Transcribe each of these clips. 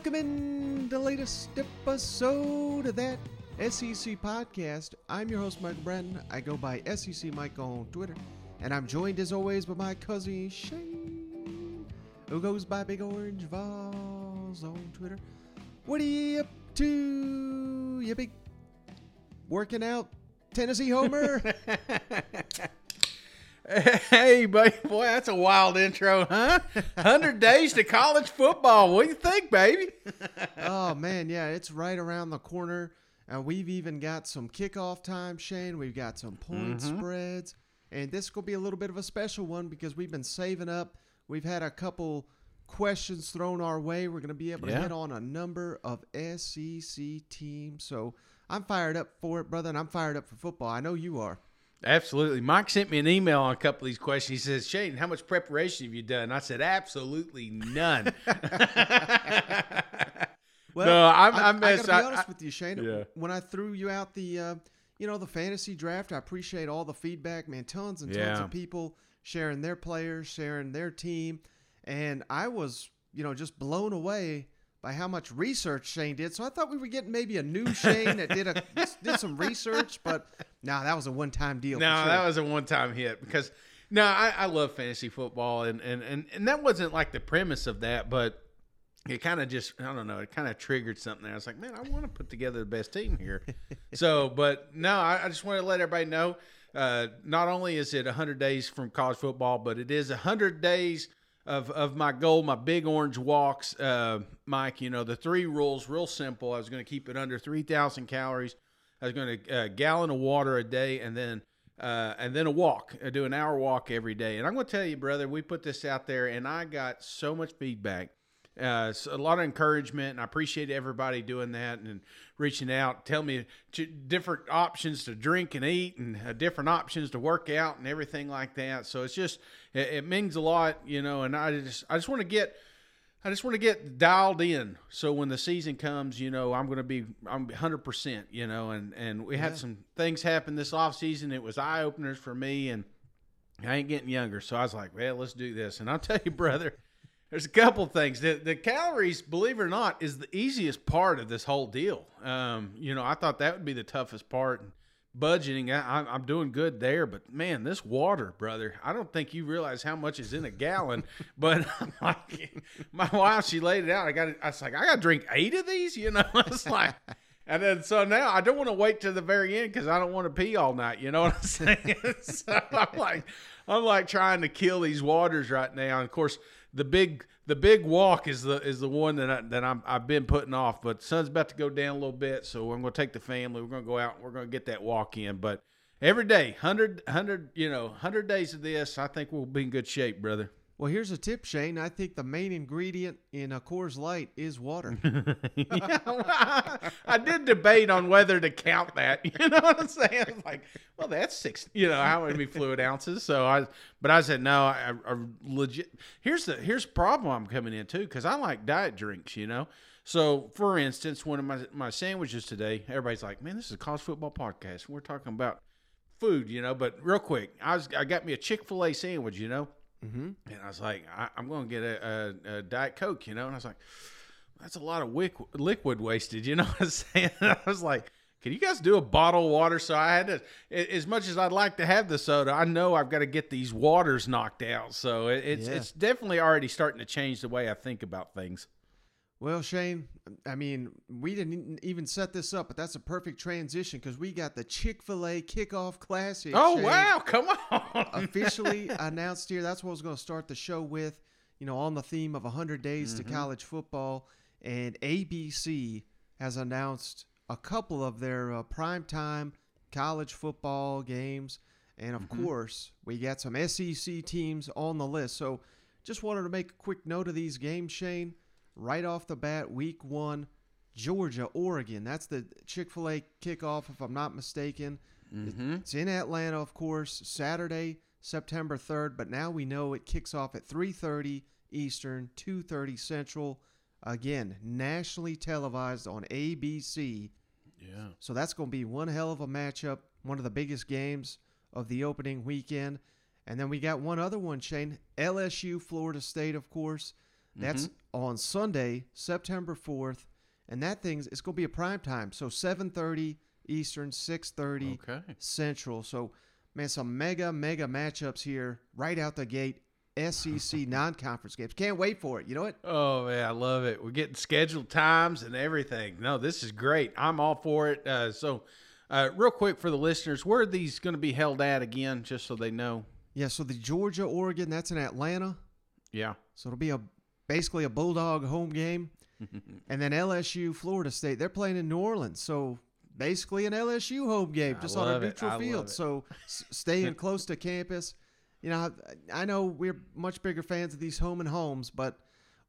Welcome in the latest episode of that SEC podcast. I'm your host, Mike Bratton. I go by SEC Mike on Twitter, and I'm joined as always by my cousin Shane, who goes by Big Orange Vols on Twitter. What are you up to, you big working out Tennessee homer? Hey, buddy, boy, that's a wild intro, huh? 100 days to college football. What do you think, baby? oh man, yeah, it's right around the corner. And we've even got some kickoff time, Shane. We've got some point mm-hmm. spreads. And this will be a little bit of a special one because we've been saving up. We've had a couple questions thrown our way. We're going to be able to Yeah. hit on a number of SEC teams. So I'm fired up for it, brother, and I'm fired up for football. I know you are. Absolutely. Mike sent me an email on a couple of these questions. He says, Shane, how much preparation have you done? I said, absolutely none. Well, No, I'm- I, I'm I gotta be I- honest I- with you, Shane. Yeah. When I threw you out the, uh, you know, the fantasy draft, I appreciate all the feedback, man. Tons and tons Yeah. of people sharing their players, sharing their team, and I was, you know, just blown away by how much research Shane did. So I thought we were getting maybe a new Shane that did a did some research, but nah, that was a one time deal. no, sure. that was a one time hit because, no, I, I love fantasy football. And, and, and, and that wasn't like the premise of that, but it kind of just I don't know. It kind of triggered something. There. I was like, man, I want to put together the best team here. so, but no, I, I just want to let everybody know. Uh, not only is it 100 days from college football, but it is 100 days of, of my goal, my big orange walks. Uh, Mike, you know, the three rules, real simple. I was going to keep it under 3,000 calories. I was going to uh, gallon of water a day, and then uh, and then a walk. I do an hour walk every day. And I'm going to tell you, brother, we put this out there, and I got so much feedback. Uh, so a lot of encouragement, and I appreciate everybody doing that and reaching out, tell me different options to drink and eat, and uh, different options to work out, and everything like that. So it's just it, it means a lot, you know. And I just I just want to get I just want to get dialed in. So when the season comes, you know, I'm going to be I'm 100%, you know, and and we had Yeah. some things happen this off season. It was eye openers for me and I ain't getting younger. So I was like, well, let's do this. And I'll tell you, brother, there's a couple things. The, the calories, believe it or not, is the easiest part of this whole deal. Um, you know, I thought that would be the toughest part. Budgeting, I, I'm- doing good there, but man, this water, brother, I don't think you realize how much is in a gallon. but like, my wife, she laid it out. I got, I was like, I got to drink eight of these. You know, it's like, and then so now I don't want to wait to the very end because I don't want to pee all night. You know what I'm saying? so I'm like, I'm like trying to kill these waters right now. And of course, the big the big walk is the is the one that I, that I'm, I've been putting off. But sun's about to go down a little bit, so I'm going to take the family. We're going to go out. and We're going to get that walk in. But every day, 100, 100 you know, hundred days of this, I think we'll be in good shape, brother. Well, here's a tip, Shane. I think the main ingredient in a Coors Light is water. yeah, well, I did debate on whether to count that. You know what I'm saying? It's like, well, that's six. You know, how many fluid ounces? So I, but I said no. I, I legit. Here's the here's the problem I'm coming into because I like diet drinks. You know. So, for instance, one of my my sandwiches today, everybody's like, "Man, this is a college football podcast. We're talking about food." You know. But real quick, I was I got me a Chick Fil A sandwich. You know. Mm-hmm. And I was like, I, I'm going to get a, a, a Diet Coke, you know? And I was like, that's a lot of wick, liquid wasted, you know what I'm saying? I was like, can you guys do a bottle of water? So I had to, as much as I'd like to have the soda, I know I've got to get these waters knocked out. So it, it's Yeah. it's definitely already starting to change the way I think about things. Well, Shane, I mean, we didn't even set this up, but that's a perfect transition because we got the Chick fil A kickoff classic. Oh, Shane, wow. Come on. officially announced here. That's what I was going to start the show with, you know, on the theme of 100 days Mm-hmm. to college football. And ABC has announced a couple of their uh, primetime college football games. And of Mm-hmm. course, we got some SEC teams on the list. So just wanted to make a quick note of these games, Shane. Right off the bat, week one, Georgia, Oregon. That's the Chick fil A kickoff, if I'm not mistaken. mm-hmm. It's in Atlanta, of course, Saturday, September 3rd, but now we know it kicks off at 3:30 Eastern, 2:30 Central. Again, nationally televised on ABC. Yeah. So that's going to be one hell of a matchup, one of the biggest games of the opening weekend. And then we got one other one, Shane. LSU, Florida State, of course. That's on Sunday, September 4th, and that thing's it's going to be a prime time. So 7:30 Eastern, 6:30 Okay. Central. So man, some mega mega matchups here right out the gate. SEC non-conference games. Can't wait for it. You know what? Oh man, I love it. We're getting scheduled times and everything. No, this is great. I'm all for it. Uh, so, uh, real quick for the listeners, where are these going to be held at again, just so they know? Yeah. So the Georgia Oregon that's in Atlanta. Yeah. So it'll be a basically a Bulldog home game, and then LSU Florida State they're playing in New Orleans. So basically an LSU home game, just on a neutral field. So staying close to campus. You know, I know we're much bigger fans of these home and homes, but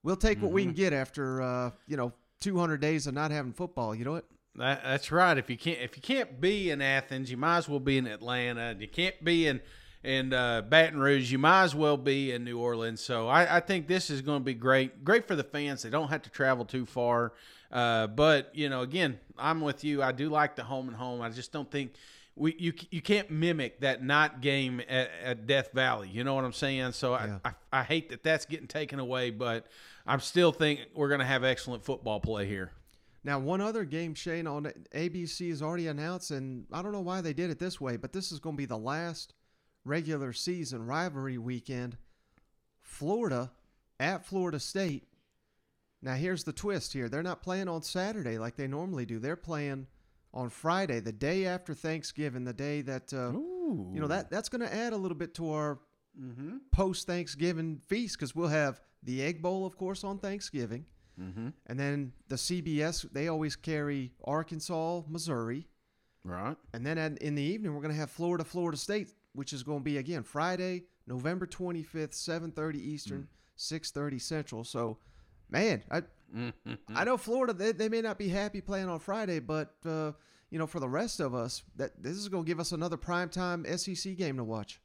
we'll take what we Mm-hmm. can get after uh, you know 200 days of not having football. You know what? That, that's right. If you can't if you can't be in Athens, you might as well be in Atlanta. And you can't be in in uh, Baton Rouge, you might as well be in New Orleans. So I, I think this is going to be great. Great for the fans. They don't have to travel too far. Uh, but you know, again, I'm with you. I do like the home and home. I just don't think we you you can't mimic that night game at, at Death Valley. You know what I'm saying? So Yeah. I, I I hate that that's getting taken away, but I'm still think we're going to have excellent football play here. Now, one other game, Shane, on ABC is already announced, and I don't know why they did it this way, but this is going to be the last regular season rivalry weekend. Florida at Florida State. Now, here's the twist here. They're not playing on Saturday like they normally do. They're playing on Friday, the day after Thanksgiving, the day that, uh, you know, that that's going to add a little bit to our Mm-hmm. post Thanksgiving feast because we'll have the Egg Bowl, of course, on Thanksgiving. Mm-hmm. And then the CBS, they always carry Arkansas, Missouri. Right. And then in the evening, we're going to have Florida, Florida State, which is going to be, again, Friday, November 25th, 7.30 Eastern, 6.30 Central. So, man, I, Mm-hmm. I know Florida, they, they may not be happy playing on Friday, but, uh, you know, for the rest of us, that this is going to give us another primetime SEC game to watch.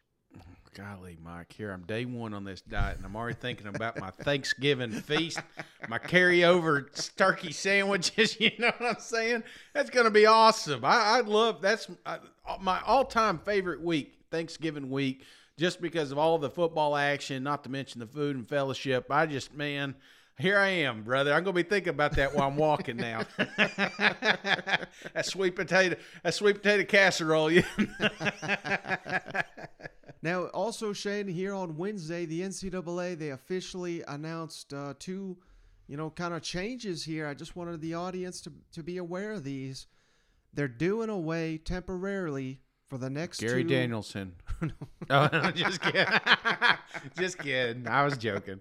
Golly, Mike, here I'm day one on this diet, and I'm already thinking about my Thanksgiving feast, my carryover turkey sandwiches. You know what I'm saying? That's going to be awesome. I, I love that's uh, my all time favorite week, Thanksgiving week, just because of all the football action, not to mention the food and fellowship. I just, man, here I am, brother. I'm gonna be thinking about that while I'm walking now. that sweet potato, that sweet potato casserole. Yeah. Now, also, Shane, here on Wednesday, the NCAA they officially announced uh, two, you know, kind of changes here. I just wanted the audience to to be aware of these. They're doing away temporarily for the next Gary two, Danielson. oh, no, just kidding. just kidding. I was joking.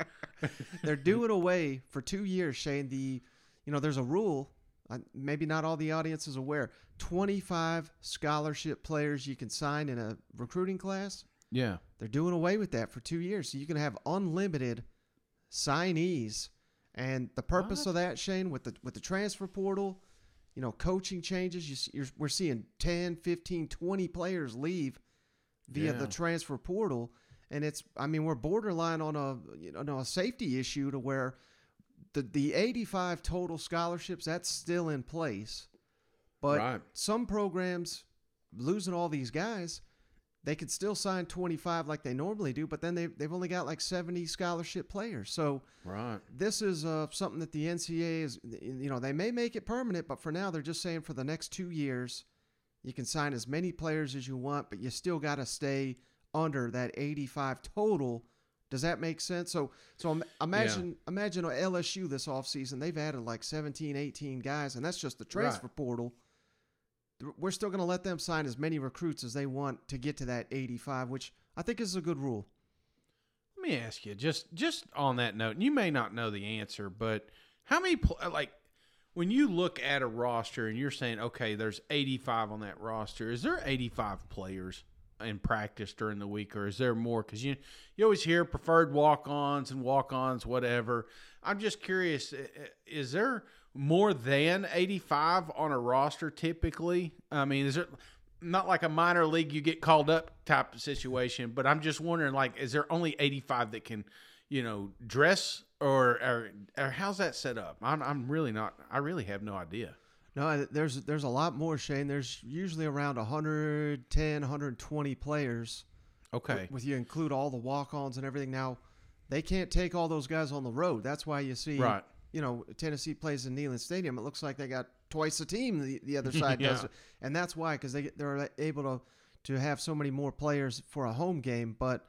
They're doing away for two years, Shane. The, you know, there's a rule. Uh, maybe not all the audience is aware. Twenty-five scholarship players you can sign in a recruiting class. Yeah. They're doing away with that for two years, so you can have unlimited signees. And the purpose What? of that, Shane, with the with the transfer portal, you know, coaching changes. You see, you're, we're seeing 10, 15, 20 players leave via Yeah. the transfer portal, and it's I mean we're borderline on a you know a safety issue to where the the 85 total scholarships that's still in place, but Right. some programs losing all these guys they could still sign 25 like they normally do, but then they, they've only got like 70 scholarship players. So Right. this is uh, something that the NCAA is, you know, they may make it permanent, but for now they're just saying for the next two years, you can sign as many players as you want, but you still got to stay under that 85 total. Does that make sense? So, so im- imagine, imagine a LSU this offseason, they've added like 17, 18 guys, and that's just the transfer portal we're still going to let them sign as many recruits as they want to get to that 85, which I think is a good rule. Let me ask you, just just on that note, and you may not know the answer, but how many uh, like when you look at a roster and you're saying, okay, there's 85 on that roster, is there 85 players in practice during the week, or is there more? Because you you always hear preferred walk-ons and walk-ons, whatever. I'm just curious, is there more than 85 on a roster typically? I mean, is there not like a minor league you get called up type of situation, but I'm just wondering like is there only 85 that can, you know, dress or or, or how's that set up? I'm I'm really not I really have no idea. No, there's there's a lot more, Shane. There's usually around 110, 120 players Okay. with you include all the walk-ons and everything. Now, they can't take all those guys on the road. That's why you see, Right. You know, Tennessee plays in Neyland Stadium. It looks like they got twice the team the, the other side Yeah. does, and that's why because they they're able to to have so many more players for a home game. But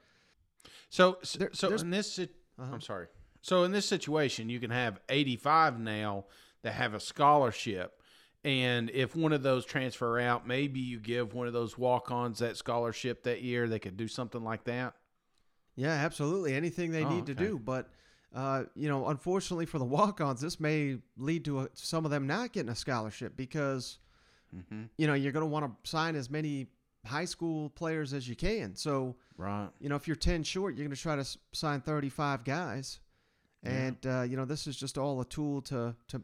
So, so, There- so in this, Uh-huh. I'm sorry. So in this situation, you can have 85 now that have a scholarship, and if one of those transfer out, maybe you give one of those walk-ons that scholarship that year. They could do something like that. yeah, absolutely, anything they Oh, need to do. But uh, you know, unfortunately for the walk-ons, this may lead to a, some of them not getting a scholarship because Mm-hmm. you know you're going to want to sign as many high school players as you can. So Right. you know, if you're 10 short, you're going to try to sign 35 guys. Yeah. And, uh, you know, this is just all a tool to, to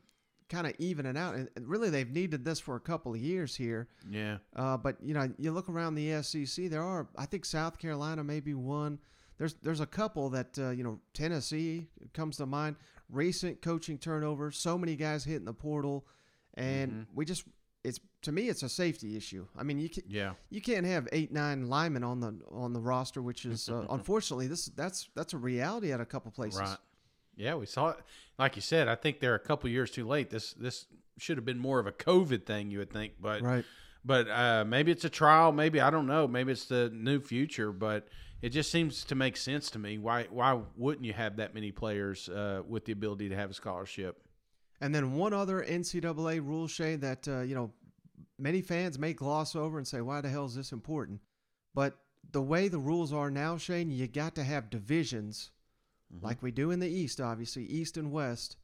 kind of even it out. And really, they've needed this for a couple of years here. Yeah. Uh, but, you know, you look around the SEC, there are, I think South Carolina may be one. There's, there's a couple that, uh, you know, Tennessee comes to mind. Recent coaching turnover, so many guys hitting the portal. And Mhm. we just, it's, to me, it's a safety issue. I mean, you can, Yeah. you can't have eight nine linemen on the on the roster, which is uh, unfortunately this that's that's a reality at a couple places. Right. Yeah, we saw it. Like you said, I think they're a couple years too late. This this should have been more of a COVID thing, you would think, but Right. But uh, maybe it's a trial. Maybe I don't know. Maybe it's the new future. But it just seems to make sense to me. Why why wouldn't you have that many players uh, with the ability to have a scholarship? And then one other NCAA rule, Shay, that uh, you know many fans may gloss over and say, "Why the hell is this important?" But the way the rules are now, Shane, you got to have divisions, Mm-hmm. like we do in the East, obviously East and West.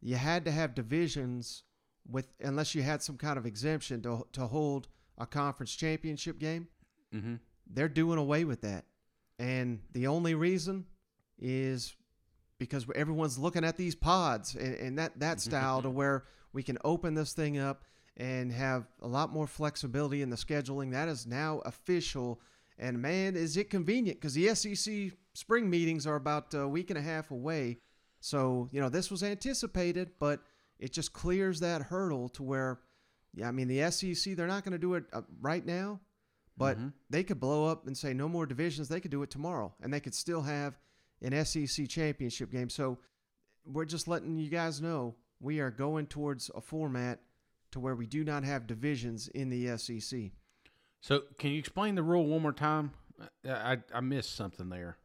You had to have divisions with, unless you had some kind of exemption to to hold a conference championship game. Mm-hmm. they're doing away with that. And the only reason is because everyone's looking at these pods and, and that, that style to where we can open this thing up and have a lot more flexibility in the scheduling. That is now official. And man, is it convenient because the SEC spring meetings are about a week and a half away. So, you know, this was anticipated, but it just clears that hurdle to where, yeah, I mean, the SEC, they're not going to do it uh, right now, but Mhm. they could blow up and say no more divisions. They could do it tomorrow, and they could still have an SEC championship game. So we're just letting you guys know we are going towards a format to where we do not have divisions in the SEC. So can you explain the rule one more time? I I, I missed something there.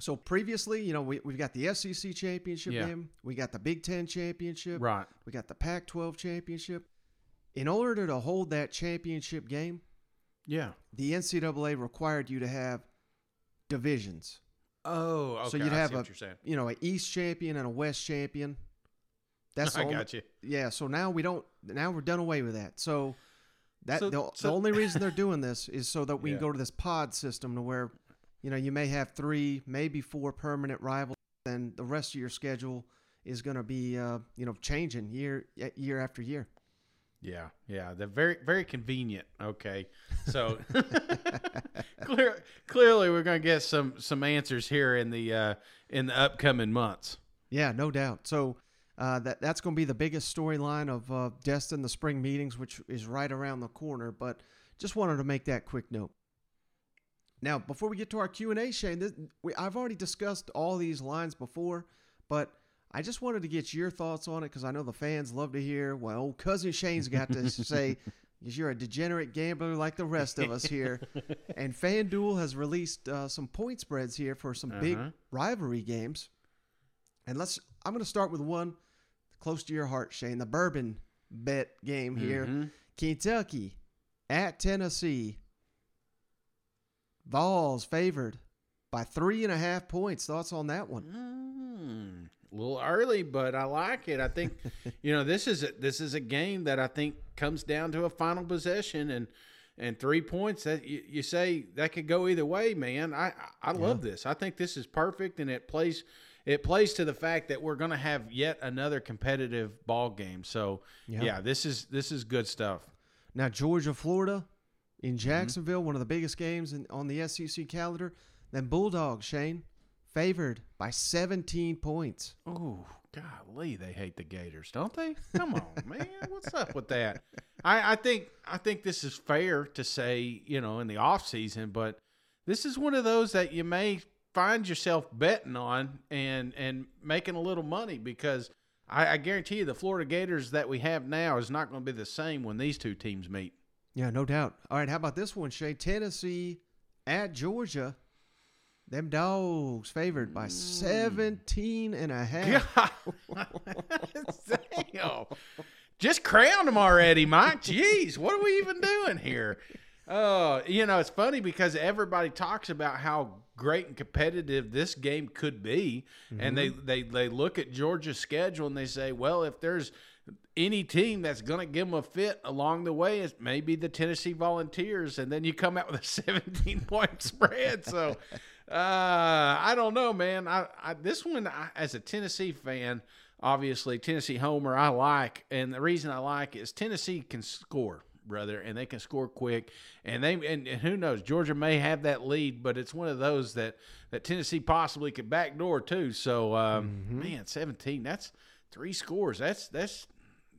So previously, you know, we, we've got the SEC championship Yeah. game, we got the Big Ten championship, Right. we got the Pac 12 championship. In order to hold that championship game, Yeah. the NCAA required you to have divisions. Oh, okay. So you'd I have see a what you're saying. you know, an East champion and a West champion. That's the I only- got you. Yeah, so now we don't. Now we're done away with that. So that So- the, so- the only reason they're doing this is so that we Yeah. can go to this pod system to where, you know, you may have three, maybe four permanent rivals, and the rest of your schedule is going to be, uh, you know, changing year year after year. Yeah, yeah, they're very, very convenient. Okay, so clear, clearly we're going to get some some answers here in the uh, in the upcoming months. Yeah, no doubt. So uh, that that's going to be the biggest storyline of uh, Destin, the spring meetings, which is right around the corner. But just wanted to make that quick note. Now, before we get to our Q and A, Shane, this, we, I've already discussed all these lines before, but I just wanted to get your thoughts on it because I know the fans love to hear. Well, old cousin Shane's got to say. Because you're a degenerate gambler like the rest of us here. and FanDuel has released uh, some point spreads here for some big Uh-huh. rivalry games. And let's I'm going to start with one close to your heart, Shane, the bourbon bet game here. Mhm. Kentucky at Tennessee. Vols favored by three and a half points. Thoughts on that one? Mm, a little early, but I like it. I think you know this is a, this is a game that I think comes down to a final possession and and three points. That you, you say that could go either way, man. I I I love this. I think this is perfect, and it plays it plays to the fact that we're going to have yet another competitive ball game. So Yeah. yeah, this is this is good stuff. Now Georgia, Florida, in Mm-hmm. Jacksonville, one of the biggest games in, on the SEC calendar. Then Bulldogs, Shane, favored by 17 points. Oh, golly, they hate the Gators, don't they? Come on, man. What's up with that? I, I think I think this is fair to say, you know, in the off season, but this is one of those that you may find yourself betting on and and making a little money because I, I guarantee you the Florida Gators that we have now is not going to be the same when these two teams meet. Yeah, no doubt. All right, how about this one, Shay? Tennessee at Georgia. Them dogs favored by 17 and a half. Damn. Just crowned them already, Mike. Jeez, what are we even doing here? Oh, you know, it's funny because everybody talks about how great and competitive this game could be, and they, mm-hmm. they they look at Georgia's schedule and they say, well, if there's any team that's going to give them a fit along the way, is maybe the Tennessee Volunteers, and then you come out with a 17 point spread. So, uh, I don't know, man. I, I this one I, as a Tennessee fan, obviously Tennessee homer, I like, and the reason I like is Tennessee can score brother, and they can score quick. And they and, and, who knows, Georgia may have that lead, but it's one of those that that Tennessee possibly could backdoor too. So um, man, seventeen, that's three scores. That's that's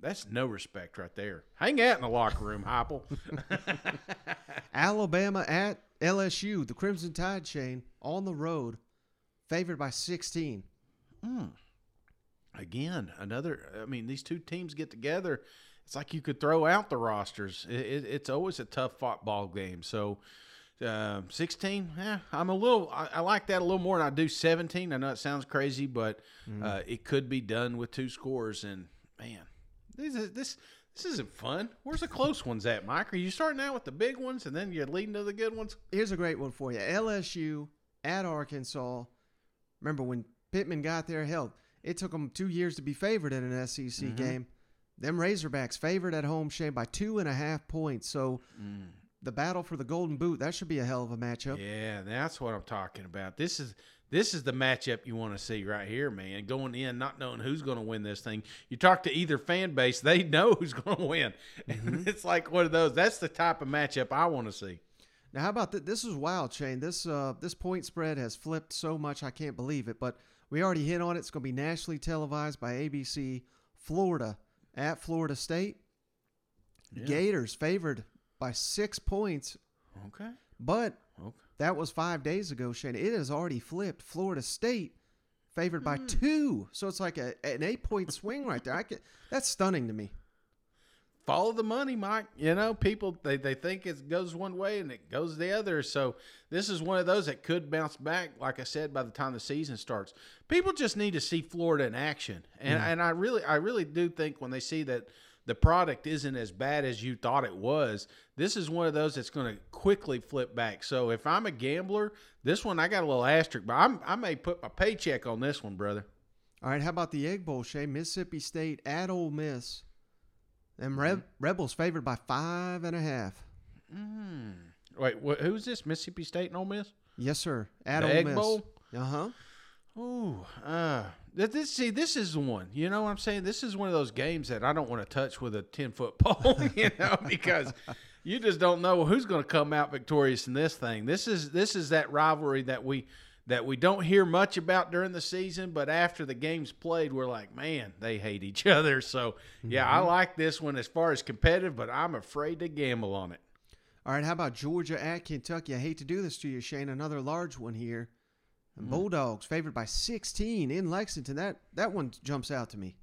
that's no respect right there. Hang out in the locker room, Heupel. Alabama at LSU. The Crimson Tide Shane on the road, favored by 16. Again, another. I mean, these two teams get together. It's like you could throw out the rosters. It, it, it's always a tough football game. So, uh, 16, yeah, I'm a little, I, I, like that a little more than I do 17. I know it sounds crazy, but uh, it could be done with two scores. And man, this is, this, this isn't fun. Where's the close ones at, Mike? Are you starting out with the big ones and then you're leading to the good ones? Here's a great one for you LSU at Arkansas. Remember when Pittman got there? Hell, it took them two years to be favored in an SEC mm-hmm. game. Them Razorbacks favored at home, Shane, by two and a half points. So mm. the battle for the Golden Boot that should be a hell of a matchup. Yeah, that's what I'm talking about. This is this is the matchup you want to see right here, man. Going in, not knowing who's going to win this thing. You talk to either fan base, they know who's going to win. And it's like one of those. That's the type of matchup I want to see. Now, how about th- this? Is wild, Shane. This uh, this point spread has flipped so much I can't believe it. But we already hit on it. It's going to be nationally televised by ABC. Florida at Florida State. Gators favored by six points, Okay. but Okay. That was five days ago, Shane. It has already flipped. Florida State favored by hmm. two, so it's like a, an eight point swing right there. I can, that's stunning to me. follow the money, Mike. You know, people they, they think it goes one way and it goes the other. So this is one of those that could bounce back, like I said, by the time the season starts. People just need to see Florida in action. And and I really I really do think when they see that the product isn't as bad as you thought it was, this is one of those that's going to quickly flip back. So if I'm a gambler, this one I got a little asterisk, but I'm, I may put my paycheck on this one, brother. All right, how about the Egg Bowl, Shane? Mississippi State at Ole Miss. and Re- Mm-hmm. Rebels favored by five and a half. Mm. Wait, wh- who's this? Mississippi State and Ole Miss? Yes, sir. At The Ole Egg Miss. Bowl? Uh huh. Ooh, uh, this see, this is one. You know what I'm saying? This is one of those games that I don't want to touch with a ten foot pole. You know, because you just don't know who's going to come out victorious in this thing. This is this is that rivalry that we that we don't hear much about during the season, but after the game's played, we're like, man, they hate each other. So yeah, I mm-hmm. like this one as far as competitive, but I'm afraid to gamble on it. All right, how about Georgia at Kentucky? I hate to do this to you, Shane. Another large one here. And Hmm. Bulldogs favored by 16 in Lexington. That that one jumps out to me.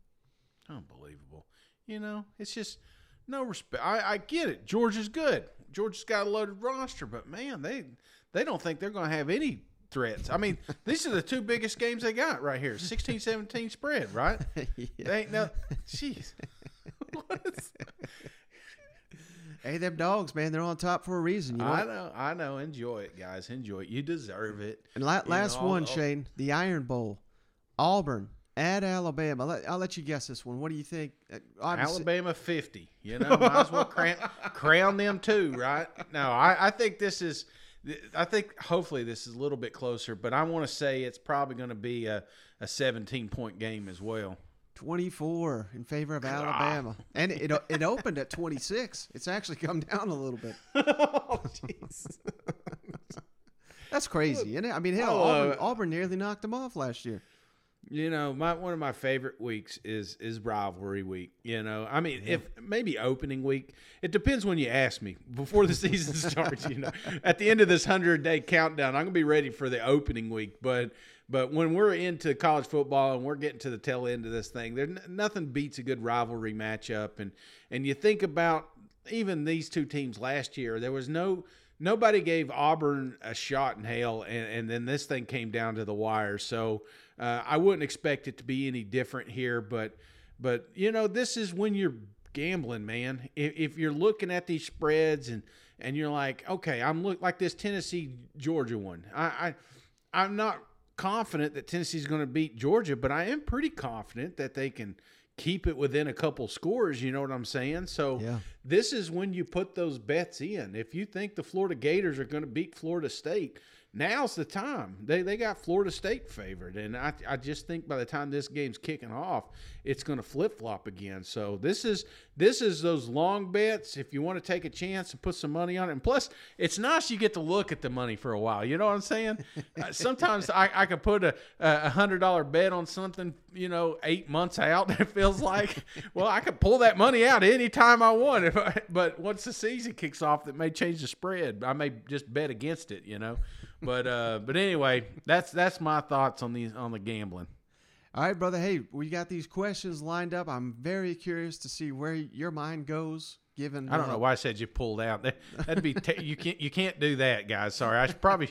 Unbelievable. You know, it's just no respect. I, I get it. Georgia's good. Georgia's got a loaded roster, but man, they they don't think they're going to have any threats. I mean, these are the two biggest games they got right here 16 17 spread, right? They ain't no. Jeez. Hey, them dogs, man, they're on top for a reason. You know? I know. I know. Enjoy it, guys. Enjoy it. You deserve it. and la- last know, one, Shane, the Iron Bowl, Auburn at Alabama. I'll let, I'll let you guess this one. What do you think? Uh, obviously- Alabama 50. You know, might as well crown, crown them too, right? No, I, I think this is, I think hopefully this is a little bit closer, but I want to say it's probably going to be a, a 17 point game as well. 24 in favor of Alabama. And it it opened at 26. It's actually come down a little bit. oh, jeez. That's crazy, isn't it? I mean, hell, Oh, uh, Auburn, Auburn nearly knocked them off last year. You know, my one of my favorite weeks is is rivalry week. You know, I mean, if maybe opening week, it depends when you ask me before the season starts. You know, at the end of this hundred day countdown, I'm gonna be ready for the opening week. But but when we're into college football and we're getting to the tail end of this thing, there nothing beats a good rivalry matchup. And and you think about even these two teams last year, there was no nobody gave Auburn a shot in hell, and, and then this thing came down to the wire. So uh, I wouldn't expect it to be any different here, but but you know this is when you're gambling, man. If, if you're looking at these spreads and and you're like, okay, I'm look like this Tennessee Georgia one. I, I I'm not confident that Tennessee's going to beat Georgia, but I am pretty confident that they can keep it within a couple scores. You know what I'm saying? So Yeah. this is when you put those bets in. If you think the Florida Gators are going to beat Florida State, now's the time. They they got Florida State favored, and I I just think by the time this game's kicking off, it's going to flip flop again. So this is this is those long bets. If you want to take a chance and put some money on it, and plus it's nice you get to look at the money for a while. You know what I'm saying? Uh, Sometimes I I could put a a hundred dollar bet on something, you know, eight months out. It feels like, well, I could pull that money out anytime I want. If I, but once the season kicks off, that may change the spread. I may just bet against it, you know. But uh, but anyway, that's that's my thoughts on these on the gambling. All right, brother. Hey, we got these questions lined up. I'm very curious to see where your mind goes. Given I don't uh, know why I said you pulled out. That- That'd be t- you can't you can't do that, guys. Sorry, I should probably.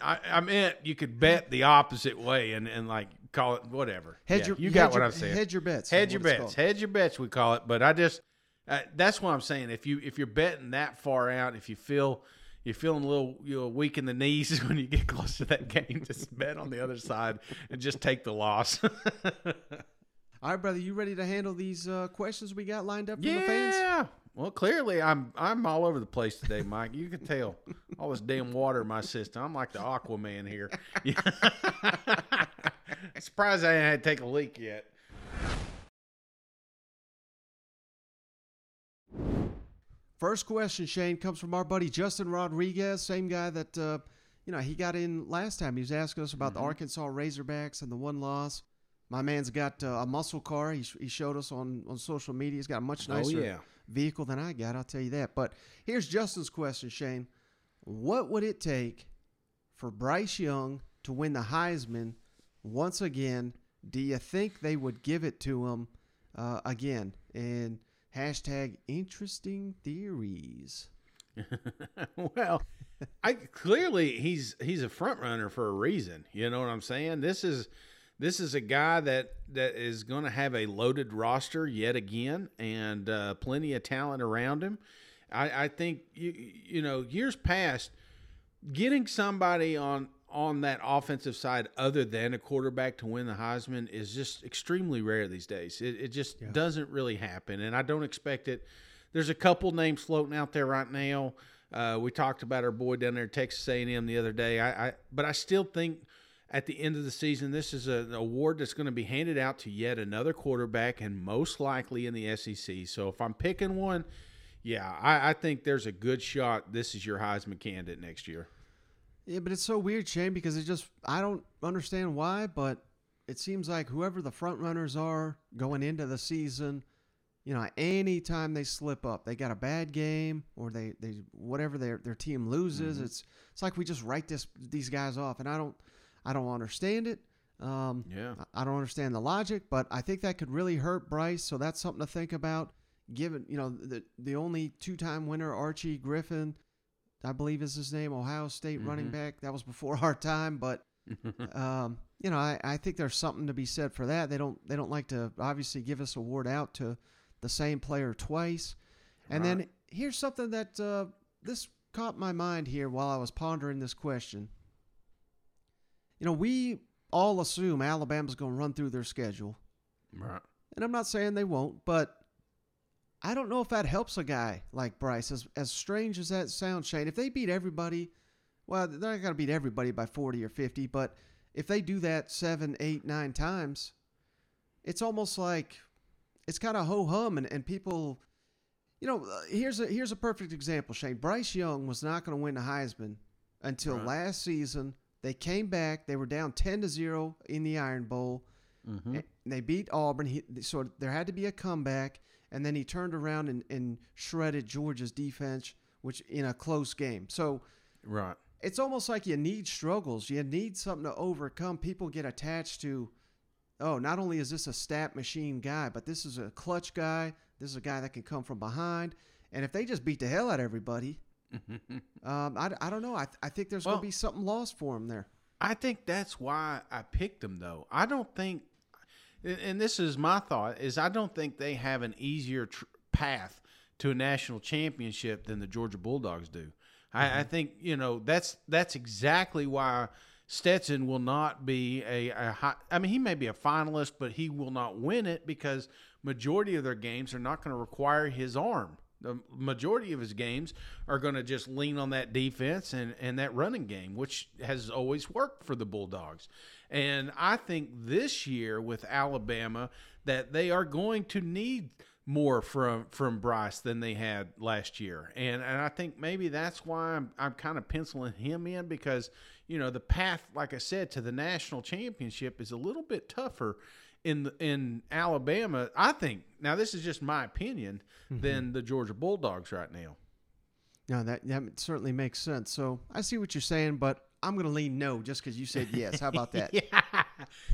I, I meant you could bet the opposite way and and like call it whatever. Hedge Yeah, your, you got what your, I'm saying. Hedge your bets. Hedge your bets. Hedge your bets. We call it. But I just uh, that's what I'm saying. If you if you're betting that far out, if you feel you're feeling a little you know, weak in the knees when you get close to that game, just bet on the other side and just take the loss. All right, brother. You ready to handle these uh, questions we got lined up from the fans? yeah. Well, clearly I'm I'm all over the place today, Mike. You can tell all this damn water in my system. I'm like the Aquaman here. Surprised I ain't had to take a leak yet. First question, Shane, comes from our buddy Justin Rodriguez, same guy that uh, you know he got in last time. He was asking us about Mm-hmm. the Arkansas Razorbacks and the one loss. My man's got uh, a muscle car. He, he showed us on, on social media. He's got a much nicer Oh yeah. vehicle than I got. I'll tell you that. But here's Justin's question, Shane. What would it take for Bryce Young to win the Heisman once again? Do you think they would give it to him uh, again? And hashtag interesting theories. well, I clearly he's he's a front runner for a reason. You know what I'm saying? This is this is a guy that that is going to have a loaded roster yet again, and uh, plenty of talent around him. I, I think you you know years past, getting somebody on on that offensive side other than a quarterback to win the Heisman is just extremely rare these days. It, it just doesn't really happen, and I don't expect it. There's a couple names floating out there right now. Uh, we talked about our boy down there at Texas A&M the other day. I, I but I still think at the end of the season, this is a- an award that's going to be handed out to yet another quarterback, and most likely in the SEC. So if I'm picking one, yeah, I, I think there's a good shot. This is your Heisman candidate next year. Yeah, but it's so weird, Shane, because it just I don't understand why, but it seems like whoever the front runners are going into the season, you know, anytime they slip up, they got a bad game or they, they whatever their their team loses, it's it's like we just write this these guys off, and I don't I don't understand it. Um, Yeah. I don't understand the logic, but I think that could really hurt Bryce. So that's something to think about. Given you know the the only two time winner Archie Griffin, I believe is his name, Ohio State running Mhm. back. That was before our time, but um, you know I, I think there's something to be said for that. They don't they don't like to obviously give us a award out to the same player twice. And then here's something that uh, this caught my mind here while I was pondering this question. You know, we all assume Alabama's going to run through their schedule. right. And I'm not saying they won't, but I don't know if that helps a guy like Bryce. As as strange as that sounds, Shane, if they beat everybody, well, they're not going to beat everybody by 40 or 50, but if they do that seven, eight, nine times, it's almost like it's kind of ho hum, and, and people, you know, uh, here's a here's a perfect example. Shane Bryce Young was not going to win the Heisman until Right. last season. They came back. They were down 10 to zero in the Iron Bowl Mm-hmm. And they beat Auburn. He, so there had to be a comeback, and then he turned around and, and shredded Georgia's defense, which in a close game. So Right. it's almost like you need struggles. You need something to overcome. People get attached to, oh, not only is this a stat machine guy, but this is a clutch guy. This is a guy that can come from behind. And if they just beat the hell out of everybody, um, I, I don't know. I, I think there's Well- going to be something lost for him there. I think that's why I picked him, though. I don't think, and- and this is my thought, is I don't think they have an easier tr- path to a national championship than the Georgia Bulldogs do. I, I mm-hmm. think you know that's that's exactly why Stetson will not be a, a high. I mean, he may be a finalist, but he will not win it because majority of their games are not going to require his arm. The majority of his games are going to just lean on that defense and, and that running game, which has always worked for the Bulldogs. And I think this year with Alabama that they are going to need more from from Bryce than they had last year. And and I think maybe that's why I'm I'm kind of penciling him in because you know the path like I said to the national championship is a little bit tougher in the, in Alabama. I think now this is just my opinion mm-hmm. than the Georgia Bulldogs right now. No, that, that certainly makes sense. So I see what you're saying, but I'm going to lean no just because you said yes. How about that? yeah,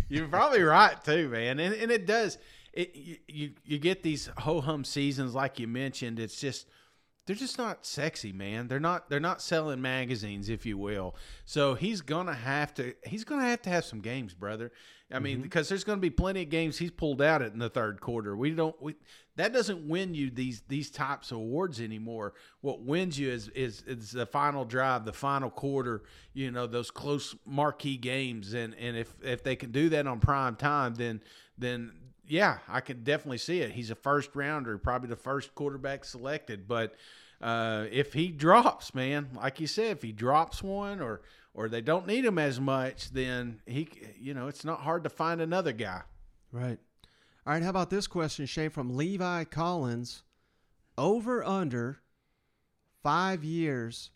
you're probably right too, man. And, and it does. It you, you you get these ho hum seasons like you mentioned. It's just they're just not sexy, man. They're not they're not selling magazines, if you will. So he's gonna have to he's gonna have to have some games, brother. I mean, mm-hmm. because there's gonna be plenty of games he's pulled out in the third quarter. We don't we that doesn't win you these these types of awards anymore. What wins you is is is the final drive, the final quarter. You know those close marquee games, and and if if they can do that on prime time, then then yeah, I can definitely see it. He's a first rounder, probably the first quarterback selected. But uh, if he drops, man, like you said, if he drops one or or they don't need him as much, then he, you know, it's not hard to find another guy. Right. All right. How about this question, Shane, from Levi Collins? Over under five years,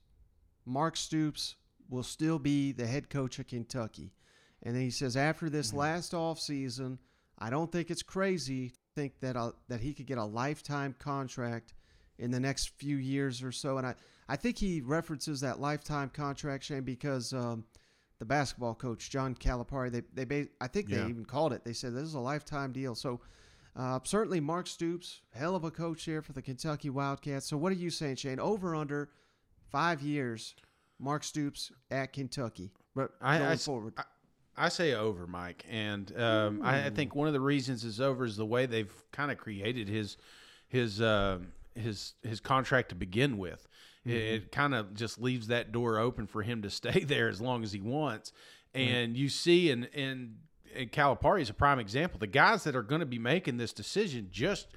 Mark Stoops will still be the head coach of Kentucky. And then he says, after this last offseason, I don't think it's crazy to think that uh, that he could get a lifetime contract in the next few years or so. And I, I think he references that lifetime contract, Shane, because um, the basketball coach John Calipari, they they I think they Yeah. even called it. They said this is a lifetime deal. So uh, certainly Mark Stoops, hell of a coach here for the Kentucky Wildcats. So what are you saying, Shane? Over under five years, Mark Stoops at Kentucky. But I- going I forward, I say over, Mike, and um, I, I think one of the reasons is over is the way they've kind of created his his uh, his his contract to begin with. It, it mm-hmm. kind of just leaves that door open for him to stay there as long as he wants. And you see, in in, in Calipari is a prime example. The guys that are going to be making this decision just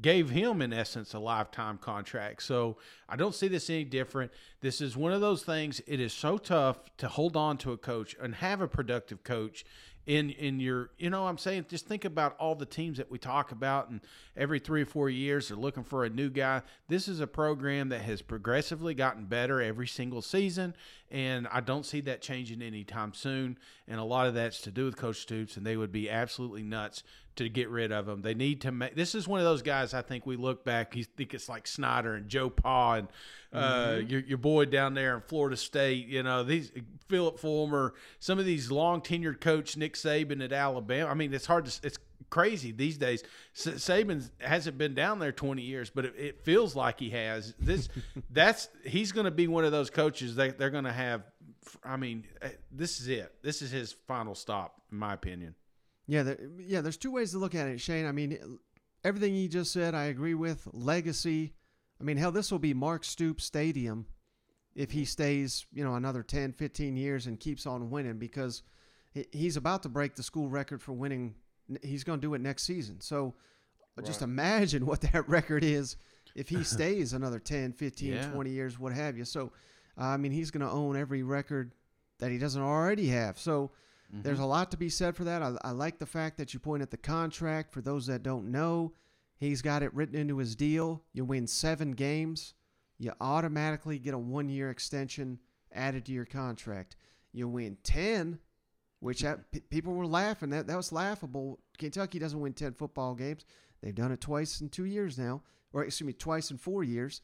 gave him in essence a lifetime contract. So I don't see this any different. This is one of those things it is so tough to hold on to a coach and have a productive coach in in your you know I'm saying just think about all the teams that we talk about and every 3 or 4 years they're looking for a new guy. This is a program that has progressively gotten better every single season and I don't see that changing anytime soon and a lot of that's to do with coach Stoops and they would be absolutely nuts to get rid of him. They need to make this is one of those guys I think we look back, you think it's like Snyder and Joe Pa and uh, your, your boy down there in Florida State, you know, these Phillip Fulmer, some of these long tenured coach Nick Saban at Alabama. I mean, it's hard to, it's crazy these days. S- Saban hasn't been down there 20 years, but it, it feels like he has. This, that's, he's going to be one of those coaches that they're going to have. I mean, eh, this is it. This is his final stop, in my opinion. Yeah, there, yeah. There's two ways to look at it, Shane. I mean, everything you just said, I agree with. Legacy. I mean, hell, this will be Mark Stoops Stadium if he stays, you know, another 10, 15 years and keeps on winning because he's about to break the school record for winning. He's going to do it next season. So just imagine what that record is if he stays another 10, 15, Yeah. 20 years, what have you. So, uh, I mean, he's going to own every record that he doesn't already have. So, there's mm-hmm. a lot to be said for that. I, I like the fact that you point at the contract. For those that don't know, he's got it written into his deal. You win seven games, you automatically get a one year extension added to your contract. You win 10, which that, p- people were laughing. That that was laughable. Kentucky doesn't win ten football games. They've done it twice in two years now, or excuse me, twice in four years.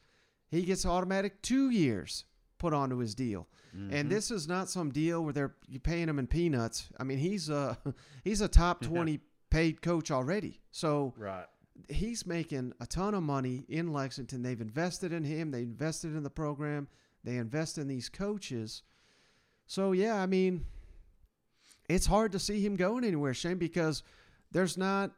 He gets automatic two years put onto his deal, and this is not some deal where they're you paying him in peanuts. I mean, he's a he's a top twenty paid coach already. So Right. he's making a ton of money in Lexington. They've invested in him. They invested in the program. They invest in these coaches. So yeah, I mean, it's hard to see him going anywhere, Shane, because there's not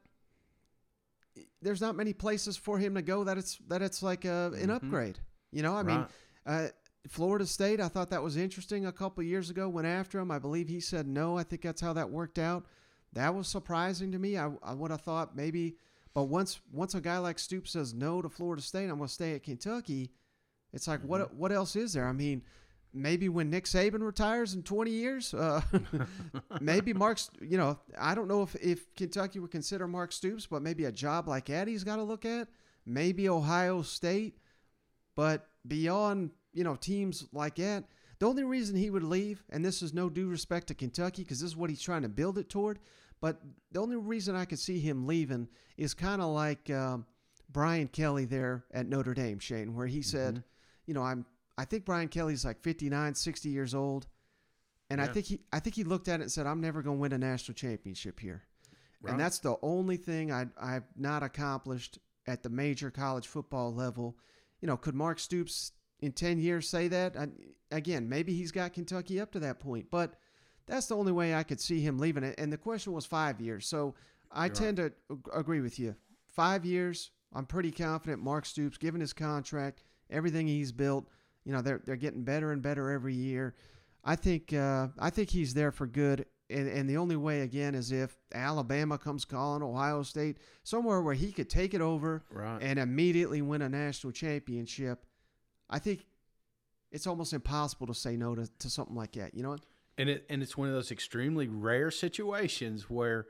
there's not many places for him to go that it's that it's like a, an Mhm. upgrade. You know, I mean, uh, Florida State. I thought that was interesting. A couple years ago, went after him. I believe he said no. I think that's how that worked out. That was surprising to me. I, I would have thought maybe, but once once a guy like Stoops says no to Florida State, I'm going to stay at Kentucky. It's like what what else is there? I mean, maybe when Nick Saban retires in 20 years, uh, maybe Mark's. You know, I don't know if if Kentucky would consider Mark Stoops, but maybe a job like he's got to look at. Maybe Ohio State, but beyond you know teams like that. The only reason he would leave, and this is no due respect to Kentucky, because this is what he's trying to build it toward. But the only reason I could see him leaving is kind of like um, Brian Kelly there at Notre Dame, Shane, where he said, you know, I'm. I think Brian Kelly's like 59, 60 years old, and I think he. I think he looked at it and said, "I'm never going to win a national championship here." Right. And that's the only thing I, I've not accomplished at the major college football level. You know, could Mark Stoops in 10 years say that? I, again, maybe he's got Kentucky up to that point, but that's the only way I could see him leaving it. And the question was five years. So I You're tend to agree with you. Five years, I'm pretty confident Mark Stoops, given his contract, everything he's built, you know, they're, they're getting better and better every year. I think uh, I think he's there for good, and, and the only way again is if Alabama comes calling, Ohio State, somewhere where he could take it over Right. and immediately win a national championship. I think it's almost impossible to say no to, to something like that. You know, and it and it's one of those extremely rare situations where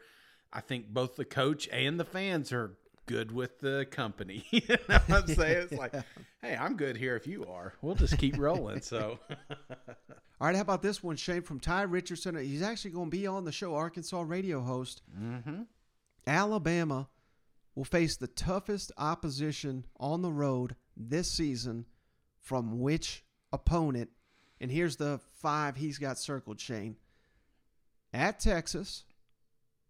I think both the coach and the fans are good with the company. you know what I'm saying? It's like, hey, I'm good here if you are. We'll just keep rolling. So all right. How about this one, Shane from Ty Richardson? He's actually going to be on the show, Arkansas radio host. mm-hmm. Alabama will face the toughest opposition on the road this season from which opponent? And here's the five he's got circled, Shane. At Texas,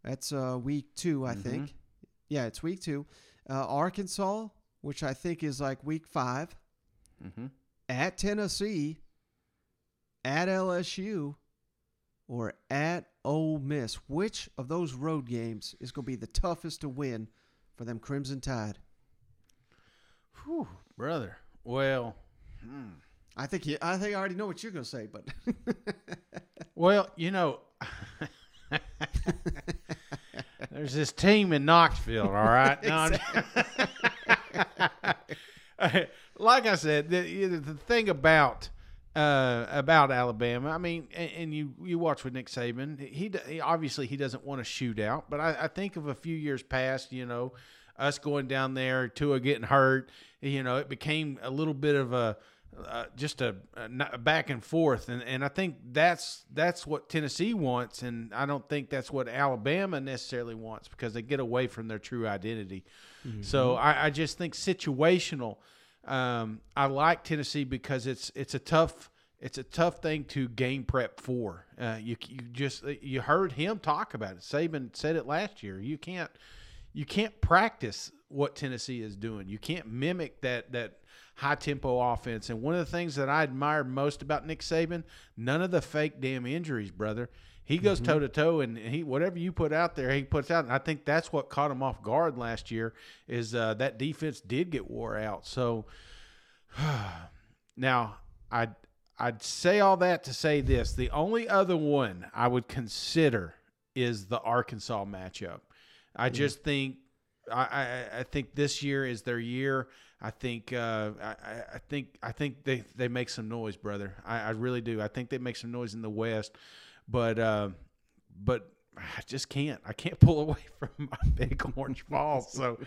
that's uh, week two, I Mhm. think. Yeah, it's week two. Uh, Arkansas, which I think is like week five. Mm-hmm. At Tennessee, at LSU, or at Ole Miss. Which of those road games is going to be the toughest to win for them Crimson Tide? Whew, brother. Well, hmm. I think you, I think I already know what you're going to say, but well, you know, there's this team in Knoxville. All right. Like I said, the, the thing about uh, about Alabama, I mean, and, and you you watch with Nick Saban, he, he obviously he doesn't want to shoot out, but I, I think of a few years past, you know, us going down there, Tua getting hurt, you know, it became a little bit of a uh, just a, a back and forth, and, and I think that's that's what Tennessee wants, and I don't think that's what Alabama necessarily wants because they get away from their true identity. So I, I just think situational. Um, I like Tennessee because it's it's a tough it's a tough thing to game prep for. Uh, you you just you heard him talk about it. Saban said it last year. You can't you can't practice what Tennessee is doing. You can't mimic that that high tempo offense. And one of the things that I admire most about Nick Saban, none of the fake damn injuries, brother. He goes toe to toe, and he whatever you put out there, he puts out. And I think that's what caught him off guard last year is uh, that defense did get wore out. So now I'd I'd say all that to say this: the only other one I would consider is the Arkansas matchup. I just think I, I I think this year is their year. I think uh, I, I- think I think they, they make some noise, brother. I, I really do. I think they make some noise in the West, but uh, but I just can't. I can't pull away from my big orange Vols. So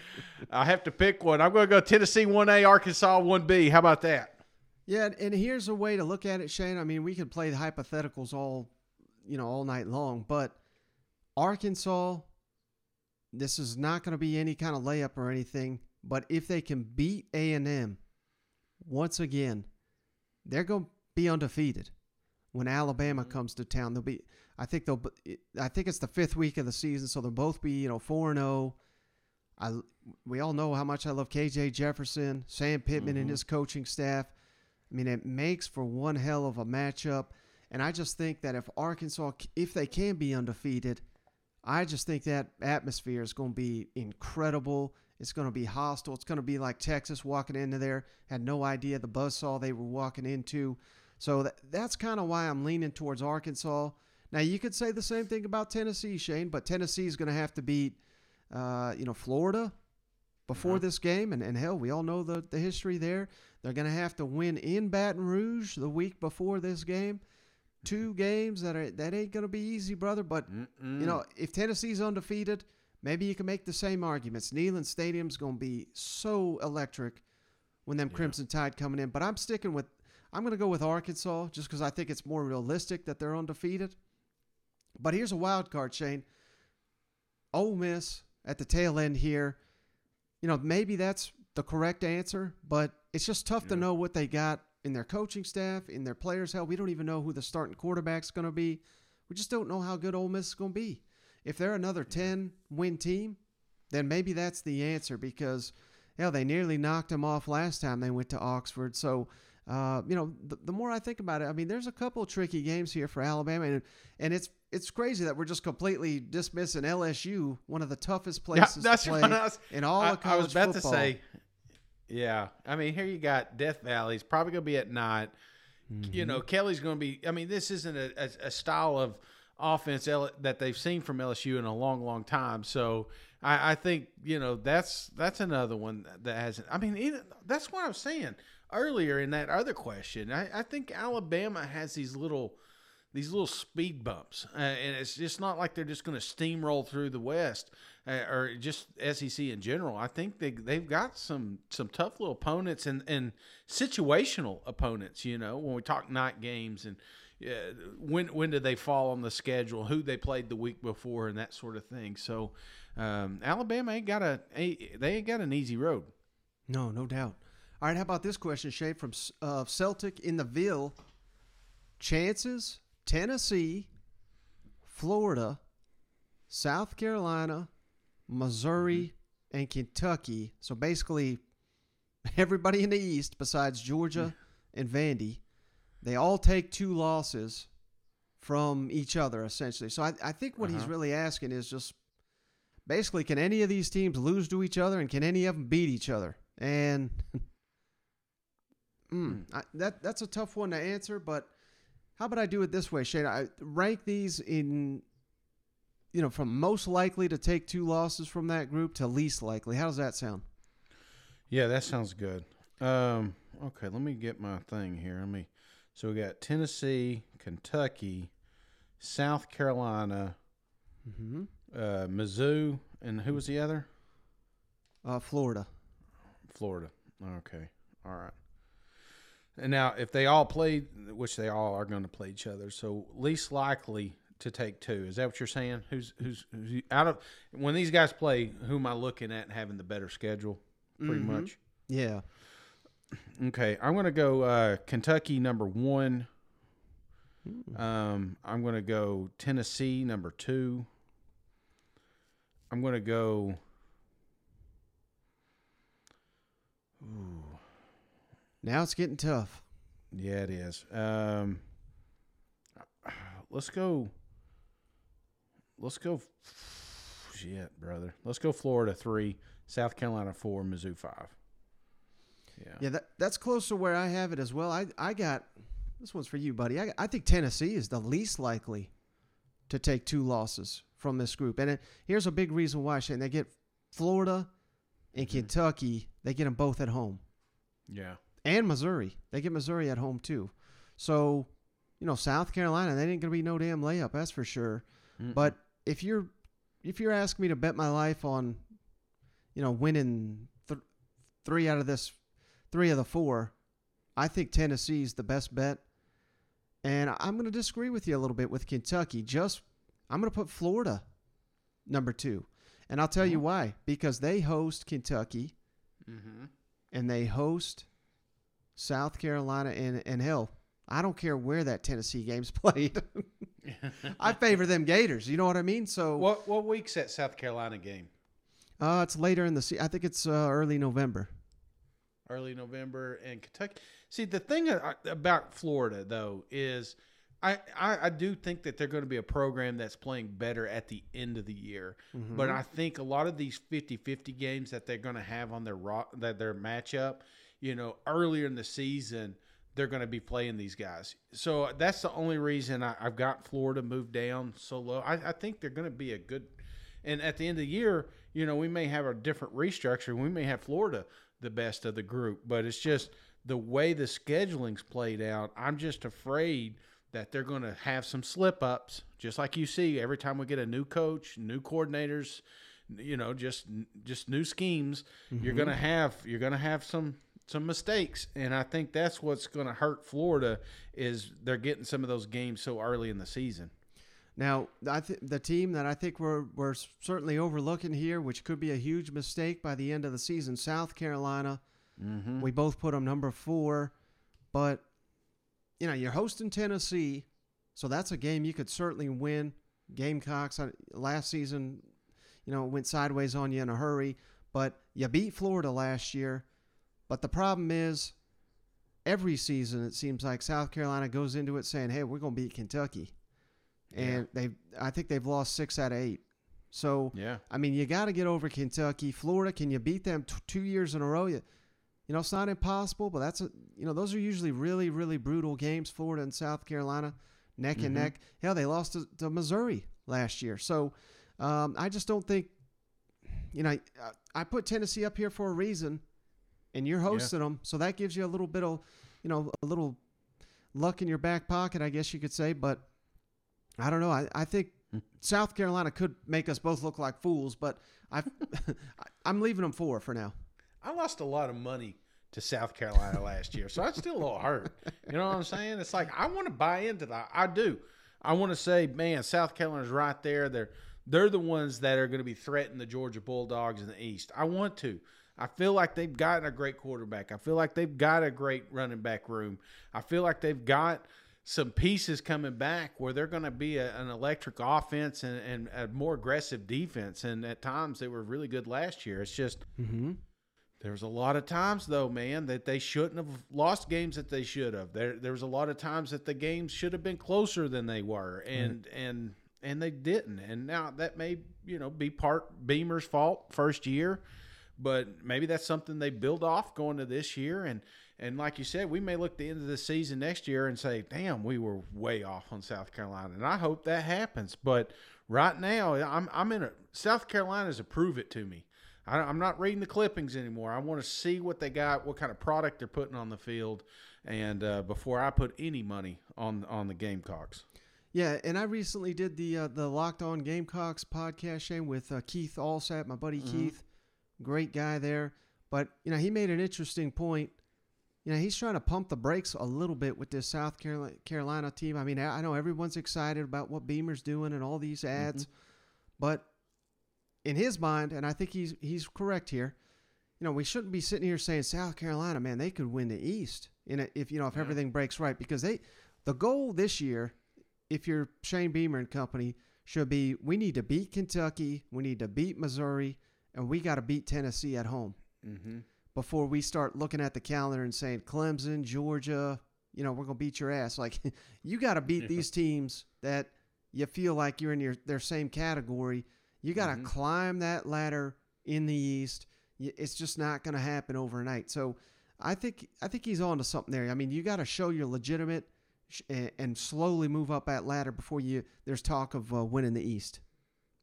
I have to pick one. I'm going to go Tennessee one A, Arkansas one B. How about that? yeah, and here's a way to look at it, Shane. I mean, we could play the hypotheticals all you know, all night long. But Arkansas, this is not going to be any kind of layup or anything. But if they can beat A and M once again, they're going to be undefeated when Alabama comes to town. They'll be. I think they'll. I think it's the fifth week of the season, so they'll both be you know four and zero. I we all know how much I love KJ Jefferson, Sam Pittman, and Mhm. his coaching staff. I mean, it makes for one hell of a matchup. And I just think that if Arkansas, if they can be undefeated, I just think that atmosphere is going to be incredible. It's going to be hostile. It's going to be like Texas walking into there, had no idea the buzzsaw they were walking into. So that, that's kind of why I'm leaning towards Arkansas. Now, you could say the same thing about Tennessee, Shane, but Tennessee is going to have to beat, uh, you know, Florida before Mhm. this game. And, and hell, we all know the, the history there. They're going to have to win in Baton Rouge the week before this game. Two games that are that ain't going to be easy, brother. But Mm-mm. you know, if Tennessee's undefeated, maybe you can make the same arguments. Neyland Stadium's going to be so electric when them Yeah. Crimson Tide coming in. But I'm sticking with, I'm going to go with Arkansas just because I think it's more realistic that they're undefeated. But here's a wild card, Shane. Ole Miss at the tail end here. You know, maybe that's the correct answer, but it's just tough to know what they got in their coaching staff, in their players. Hell, we don't even know who the starting quarterback's going to be. We just don't know how good Ole Miss is going to be. If they're another 10 win team, then maybe that's the answer because, hell, they nearly knocked them off last time they went to Oxford. So, uh, you know, the, the more I think about it, I mean, there's a couple tricky games here for Alabama, and and it's it's crazy that we're just completely dismissing LSU, one of the toughest Yeah, places that's to play was, in all I, of I college was about football. to say. Yeah, I mean, here you got Death Valley's probably going to be at night. You Mm-hmm. know, Kelly's going to be. I mean, this isn't a, a, a style of offense that they've seen from LSU in a long, long time. So I, I think you know that's that's another one that hasn't. I mean, even, that's what I was saying earlier in that other question. I, I think Alabama has these little these little speed bumps, uh, and it's just not like they're just going to steamroll through the West uh, or just SEC in general. I think they they've got some some tough little opponents and and situational opponents. You know, when we talk night games and. Uh, when when did they fall on the schedule? Who they played the week before, and that sort of thing. So, um, Alabama ain't got a, they ain't got an easy road. No, no doubt. All right, how about this question, Shane, from uh, Celtic in the Ville? Chances, Tennessee, Florida, South Carolina, Missouri, and Kentucky. So basically, everybody in the East besides Georgia and Vandy, they all take two losses from each other, essentially. So I, I think what he's Uh-huh. really asking is just basically, can any of these teams lose to each other, and can any of them beat each other? And mm, I, that that's a tough one to answer. But how about I do it this way, Shane? I rank these in, you know, from most likely to take two losses from that group to least likely. How does that sound? Yeah, that sounds good. Um, okay, let me get my thing here. Let me. So we got Tennessee, Kentucky, South Carolina, Mm-hmm. uh, Mizzou, and who was the other? Uh, Florida. Florida. Okay, all right. And now, if they all played, which they all are going to play each other, so least likely to take two. Is that what you're saying? Who's who's, who's out of when these guys play? Who am I looking at having the better schedule? Pretty Mhm. much. Yeah. Okay, I'm going to go uh, Kentucky number one. Um, I'm going to go Tennessee number two. I'm going to go. Ooh. Now it's getting tough. Yeah, it is. Um, let's go. Let's go. Shit, brother. Let's go Florida three, South Carolina four, Mizzou five. Yeah. Yeah, that that's close to where I have it as well. I I got this one's for you, buddy. I I think Tennessee is the least likely to take two losses from this group, and it, here's a big reason why. Shane, they get Florida and Mm-hmm. Kentucky. They get them both at home, Yeah. and Missouri. They get Missouri at home too. So, you know, South Carolina, they ain't gonna be no damn layup. That's for sure. Mm-mm. But if you're if you're asking me to bet my life on, you know, winning th- three out of this, three of the four, I think Tennessee's the best bet. And I'm going to disagree with you a little bit with Kentucky. Just I'm going to put Florida number two, and I'll tell you why. Because they host Kentucky, Mm-hmm. and they host South Carolina, and and hell, I don't care where that Tennessee game's played. I favor them Gators. You know what I mean? So what what week's that South Carolina game? uh, it's later in the se- I think it's uh, early November. Early November in Kentucky. See, the thing about Florida though is, I, I I do think that they're going to be a program that's playing better at the end of the year. Mm-hmm. But I think a lot of these 50-50 games that they're going to have on their that their matchup, you know, earlier in the season, they're going to be playing these guys. So uh, that's the only reason I, I've got Florida moved down so low. I, I think they're going to be a good. And at the end of the year, you know, we may have a different restructure. We may have Florida the best of the group, but it's just the way the scheduling's played out. I'm just afraid that they're going to have some slip ups, just like you see every time we get a new coach, new coordinators, you know, just just new schemes. You're going to mm-hmm. have you're going to have some some mistakes, and I think that's what's going to hurt Florida is they're getting some of those games so early in the season. Now, I th- the team that I think we're we're certainly overlooking here, which could be a huge mistake by the end of the season, South Carolina. Mm-hmm. We both put them number four, but you know you're hosting Tennessee, so that's a game you could certainly win. Gamecocks uh, last season, you know, went sideways on you in a hurry, but you beat Florida last year. But the problem is, every season it seems like South Carolina goes into it saying, "Hey, we're going to beat Kentucky," and they, I think they've lost six out of eight. So Yeah. I mean, you got to get over Kentucky, Florida. Can you beat them t- two years in a row? You, you know, it's not impossible, but that's a you know those are usually really really brutal games. Florida and South Carolina, neck and Mhm. neck. Hell, they lost to, to Missouri last year. So um, I just don't think, you know, I, I put Tennessee up here for a reason, and you're hosting them, so that gives you a little bit of, you know, a little luck in your back pocket, I guess you could say. But I don't know. I, I think hmm. South Carolina could make us both look like fools, but I've, I'm leaving them four for now. I lost a lot of money to South Carolina last year, so I'm still a little hurt. You know what I'm saying? It's like I want to buy into that. I do. I want to say, man, South Carolina's right there. They're they're the ones that are going to be threatening the Georgia Bulldogs in the East. I want to. I feel like they've gotten a great quarterback. I feel like they've got a great running back room. I feel like they've got some pieces coming back where they're going to be a, an electric offense and, and a more aggressive defense. And at times they were really good last year. It's just Mm-hmm. there was a lot of times though, man, that they shouldn't have lost games that they should have. There there was a lot of times that the games should have been closer than they were, and and and they didn't. And now that may you know be part Beamer's fault first year, but maybe that's something they build off going to this year. And and like you said, we may look at the end of the season next year and say, damn, we were way off on South Carolina. And I hope that happens. But right now, I'm I'm in a South Carolina's a prove it to me. I, I'm not reading the clippings anymore. I want to see what they got, what kind of product they're putting on the field, and uh, before I put any money on on the Gamecocks. Yeah, and I recently did the uh, the Locked On Gamecocks podcast Shane with uh, Keith Allsat, my buddy Keith, great guy there. But you know, he made an interesting point. You know, he's trying to pump the brakes a little bit with this South Carolina, Carolina team. I mean, I know everyone's excited about what Beamer's doing and all these ads, but in his mind, and I think he's he's correct here. You know, we shouldn't be sitting here saying South Carolina, man, they could win the East in a, if you know if Yeah. everything breaks right because they the goal this year if you're Shane Beamer and company, should be we need to beat Kentucky, we need to beat Missouri, and we got to beat Tennessee at home Mm-hmm. Before we start looking at the calendar and saying Clemson, Georgia, you know, we're gonna beat your ass. Like you got to beat Yeah. these teams that you feel like you're in your their same category. You got to Mhm. climb that ladder in the East. It's just not going to happen overnight. So I think I think he's on to something there. I mean, you got to show you're legitimate and, and slowly move up that ladder before you there's talk of uh, winning the East.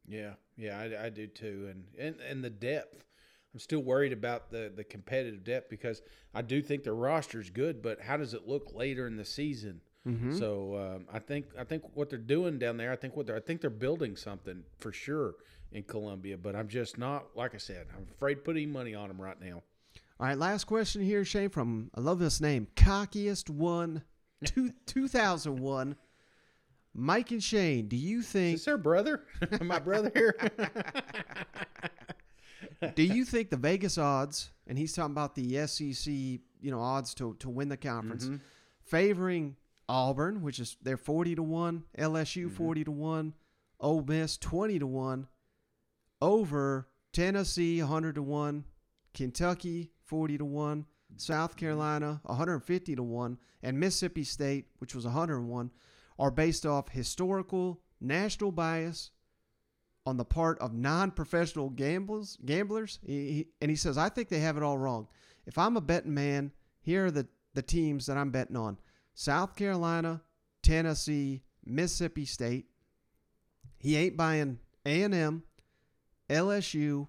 Yeah, yeah, I, I do too, and, and and the depth. I'm still worried about the the competitive depth because I do think the is good, but how does it look later in the season? Mm-hmm. So um, I think I think what they're doing down there, I think what they're I think they're building something for sure in Columbia, but I'm just not like I said. I'm afraid putting money on them right now. All right, last question here, Shane. From I love this name, cockiest one two, 2001. Mike and Shane, do you Is think this their brother? My brother here? do you think the Vegas odds, and he's talking about the SEC, you know, odds to, to win the conference, Mhm. favoring Auburn, which is they're 40 to 1, LSU Mhm. 40 to 1, Ole Miss 20 to 1, over Tennessee 100 to 1, Kentucky 40 to 1, South Carolina 150 to 1, and Mississippi State, which was 101, are based off historical national bias on the part of non-professional gamblers. Gamblers, He- he- and he says, I think they have it all wrong. If I'm a betting man, here are the the teams that I'm betting on: South Carolina, Tennessee, Mississippi State. He ain't buying A and M, LSU,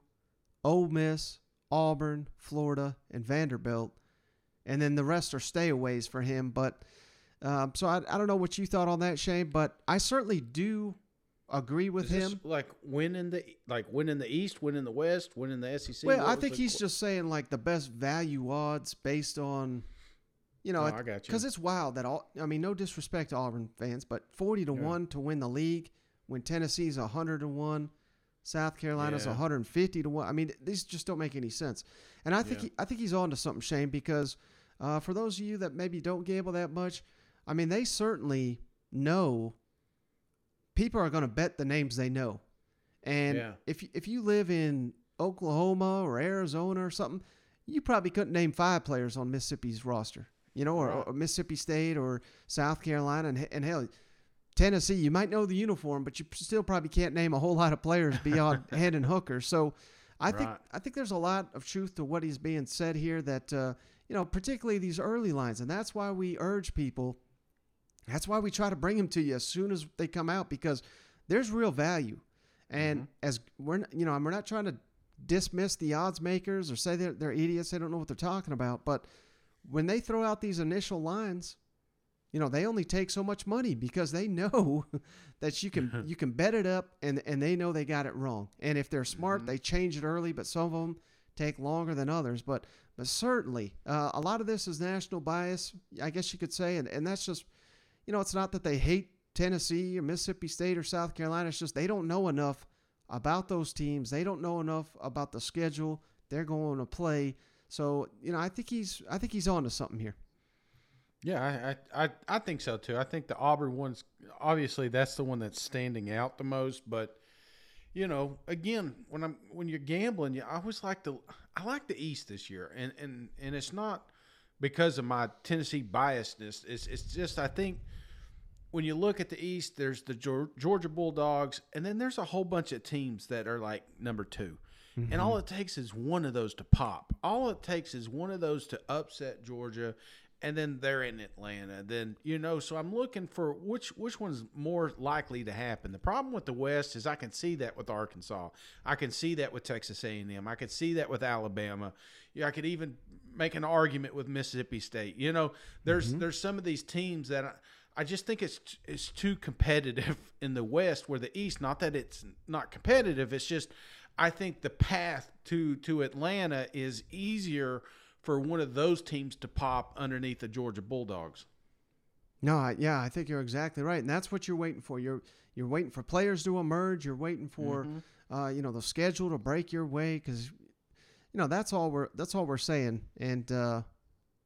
Ole Miss, Auburn, Florida, and Vanderbilt, and then the rest are stayaways for him. But um, so I, I don't know what you thought on that, Shane, but I certainly do agree with Is this him. like in the like winning the East, winning the West, winning the SEC. Well, I think he's qu- just saying like the best value odds based on, you know, Oh, I got because it's wild that all. I mean, no disrespect to Auburn fans, but forty to Yeah. one to win the league when Tennessee's hundred to one, South Carolina's Yeah. hundred and fifty to one. I mean, these just don't make any sense. And I think Yeah. he, I think he's on to something, Shane, because uh, for those of you that maybe don't gamble that much, I mean, they certainly know people are going to bet the names they know. And Yeah. if if you live in Oklahoma or Arizona or something, you probably couldn't name five players on Mississippi's roster, you know, or, Right. or Mississippi State or South Carolina, and, and hell, Tennessee. You might know the uniform, but you still probably can't name a whole lot of players beyond Hendon Hooker. So, I think I think there's a lot of truth to what he's being said here. That uh, you know, particularly these early lines, and that's why we urge people. That's why we try to bring them to you as soon as they come out because there's real value. And as we're, you know, we're not trying to dismiss the odds makers or say they're, they're idiots. They don't know what they're talking about. But when they throw out these initial lines, you know, they only take so much money because they know that you can you can bet it up and and they know they got it wrong. And if they're smart, Mhm. they change it early. But some of them take longer than others. But but certainly, uh, a lot of this is national bias, I guess you could say, and and that's just, you know, it's not that they hate Tennessee or Mississippi State or South Carolina. It's just they don't know enough about those teams. They don't know enough about the schedule they're going to play. So you know, I think he's I think he's on to something here. Yeah, I, I, I, think so too. I think the Auburn one's obviously that's the one that's standing out the most. But you know, again, when I'm when you're gambling, you I always like the I like the East this year, and and and it's not because of my Tennessee biasness. It's it's just I think when you look at the East, there's the Georgia Bulldogs, and then there's a whole bunch of teams that are like number 2 And mm-hmm. all it takes is one of those to pop. All it takes is one of those to upset Georgia, and then they're in Atlanta. Then you know, so I'm looking for which which one's more likely to happen. The problem with the West is I can see that with Arkansas. I can see that with Texas A&M. I could see that with Alabama. Yeah, I could even make an argument with Mississippi State. You know, there's mm-hmm. there's some of these teams that I, I just think it's it's too competitive in the West, where the East. Not that it's not competitive. It's just I think the path to to Atlanta is easier for one of those teams to pop underneath the Georgia Bulldogs. No, I, yeah, I think you're exactly right, and that's what you're waiting for. You're you're waiting for players to emerge. You're waiting for, uh, you know, the schedule to break your way because, you know, that's all we're that's all we're saying. And uh,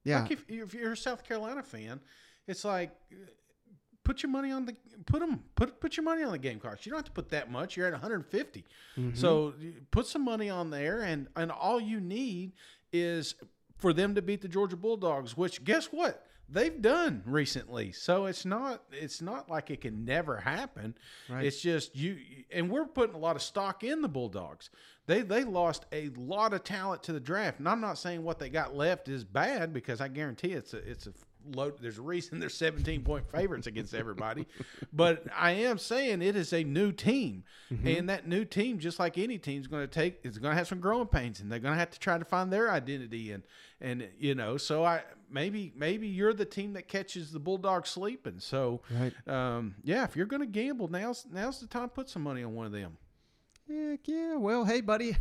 yeah, Like if, if you're a South Carolina fan, it's like put your money on the put them put put your money on the Gamecocks. You don't have to put that much. You're at 150. Mhm. So put some money on there, and and all you need is for them to beat the Georgia Bulldogs. Which guess what? They've done recently, so it's not it's not like it can never happen. Right. It's just you, and we're putting a lot of stock in the Bulldogs. They they lost a lot of talent to the draft, and I'm not saying what they got left is bad because I guarantee it's a it's a low. There's a reason they're 17 point favorites against everybody, but I am saying it is a new team, and that new team, just like any team, is going to take is going to have some growing pains, and they're going to have to try to find their identity, and and you know, so I maybe maybe you're the team that catches the bulldog sleeping. So Right. um, yeah, if you're going to gamble, now's now's the time to put some money on one of them. Heck yeah. Well, hey, buddy.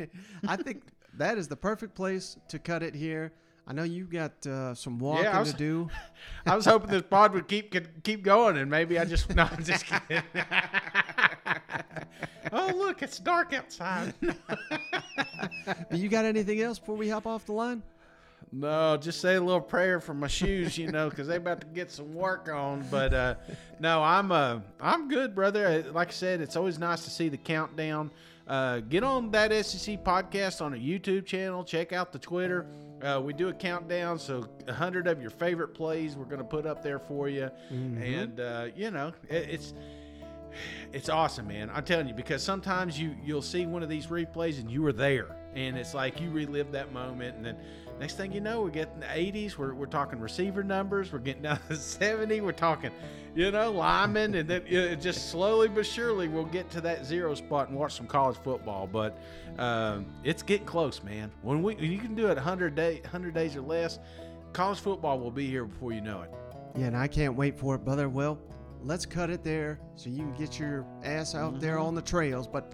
I think that is the perfect place to cut it here. I know you got uh, some walking I was- to do. I was hoping this pod would keep could keep going, and maybe I just no, I'm just kidding. oh look, it's dark outside. But you got anything else before we hop off the line? No, just say a little prayer for my shoes, you know, because they about to get some work on. But uh, no, I'm uh, I'm good, brother. Uh, Like I said, it's always nice to see the countdown. Uh, get on that SEC podcast on a YouTube channel. Check out the Twitter. Uh, we do a countdown, so a hundred of your favorite plays we're going to put up there for you, and uh, you know it, it's it's awesome, man. I'm telling you because sometimes you you'll see one of these replays and you were there, and it's like you relive that moment, and then next thing you know, we're getting the 80s. We're, we're talking receiver numbers. We're getting down to 70. We're talking, you know, linemen, and then it just slowly but surely we'll get to that zero spot and watch some college football. But um, it's getting close, man. When we when you can do it 100 day 100 days or less, college football will be here before you know it. Yeah, and I can't wait for it, brother. Well, let's cut it there so you can get your ass out there on the trails. But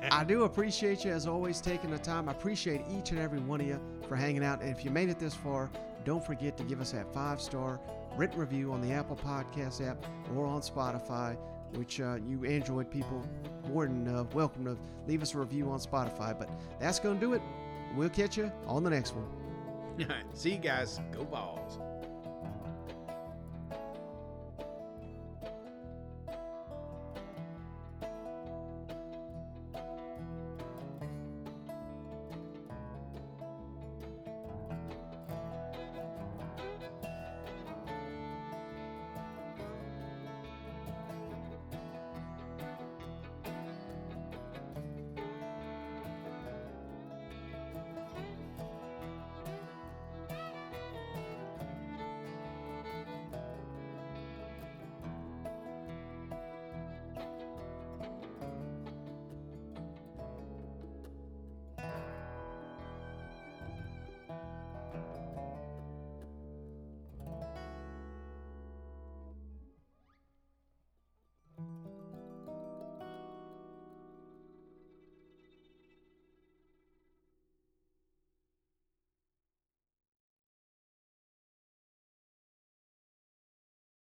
I do appreciate you, as always, taking the time. I appreciate each and every one of you for hanging out. And if you made it this far, don't forget to give us that five star written review on the Apple Podcast app or on Spotify, which uh, you Android people more than uh, welcome to leave us a review on Spotify. But that's going to do it. We'll catch you on the next one. All right, see you guys. Go Vols.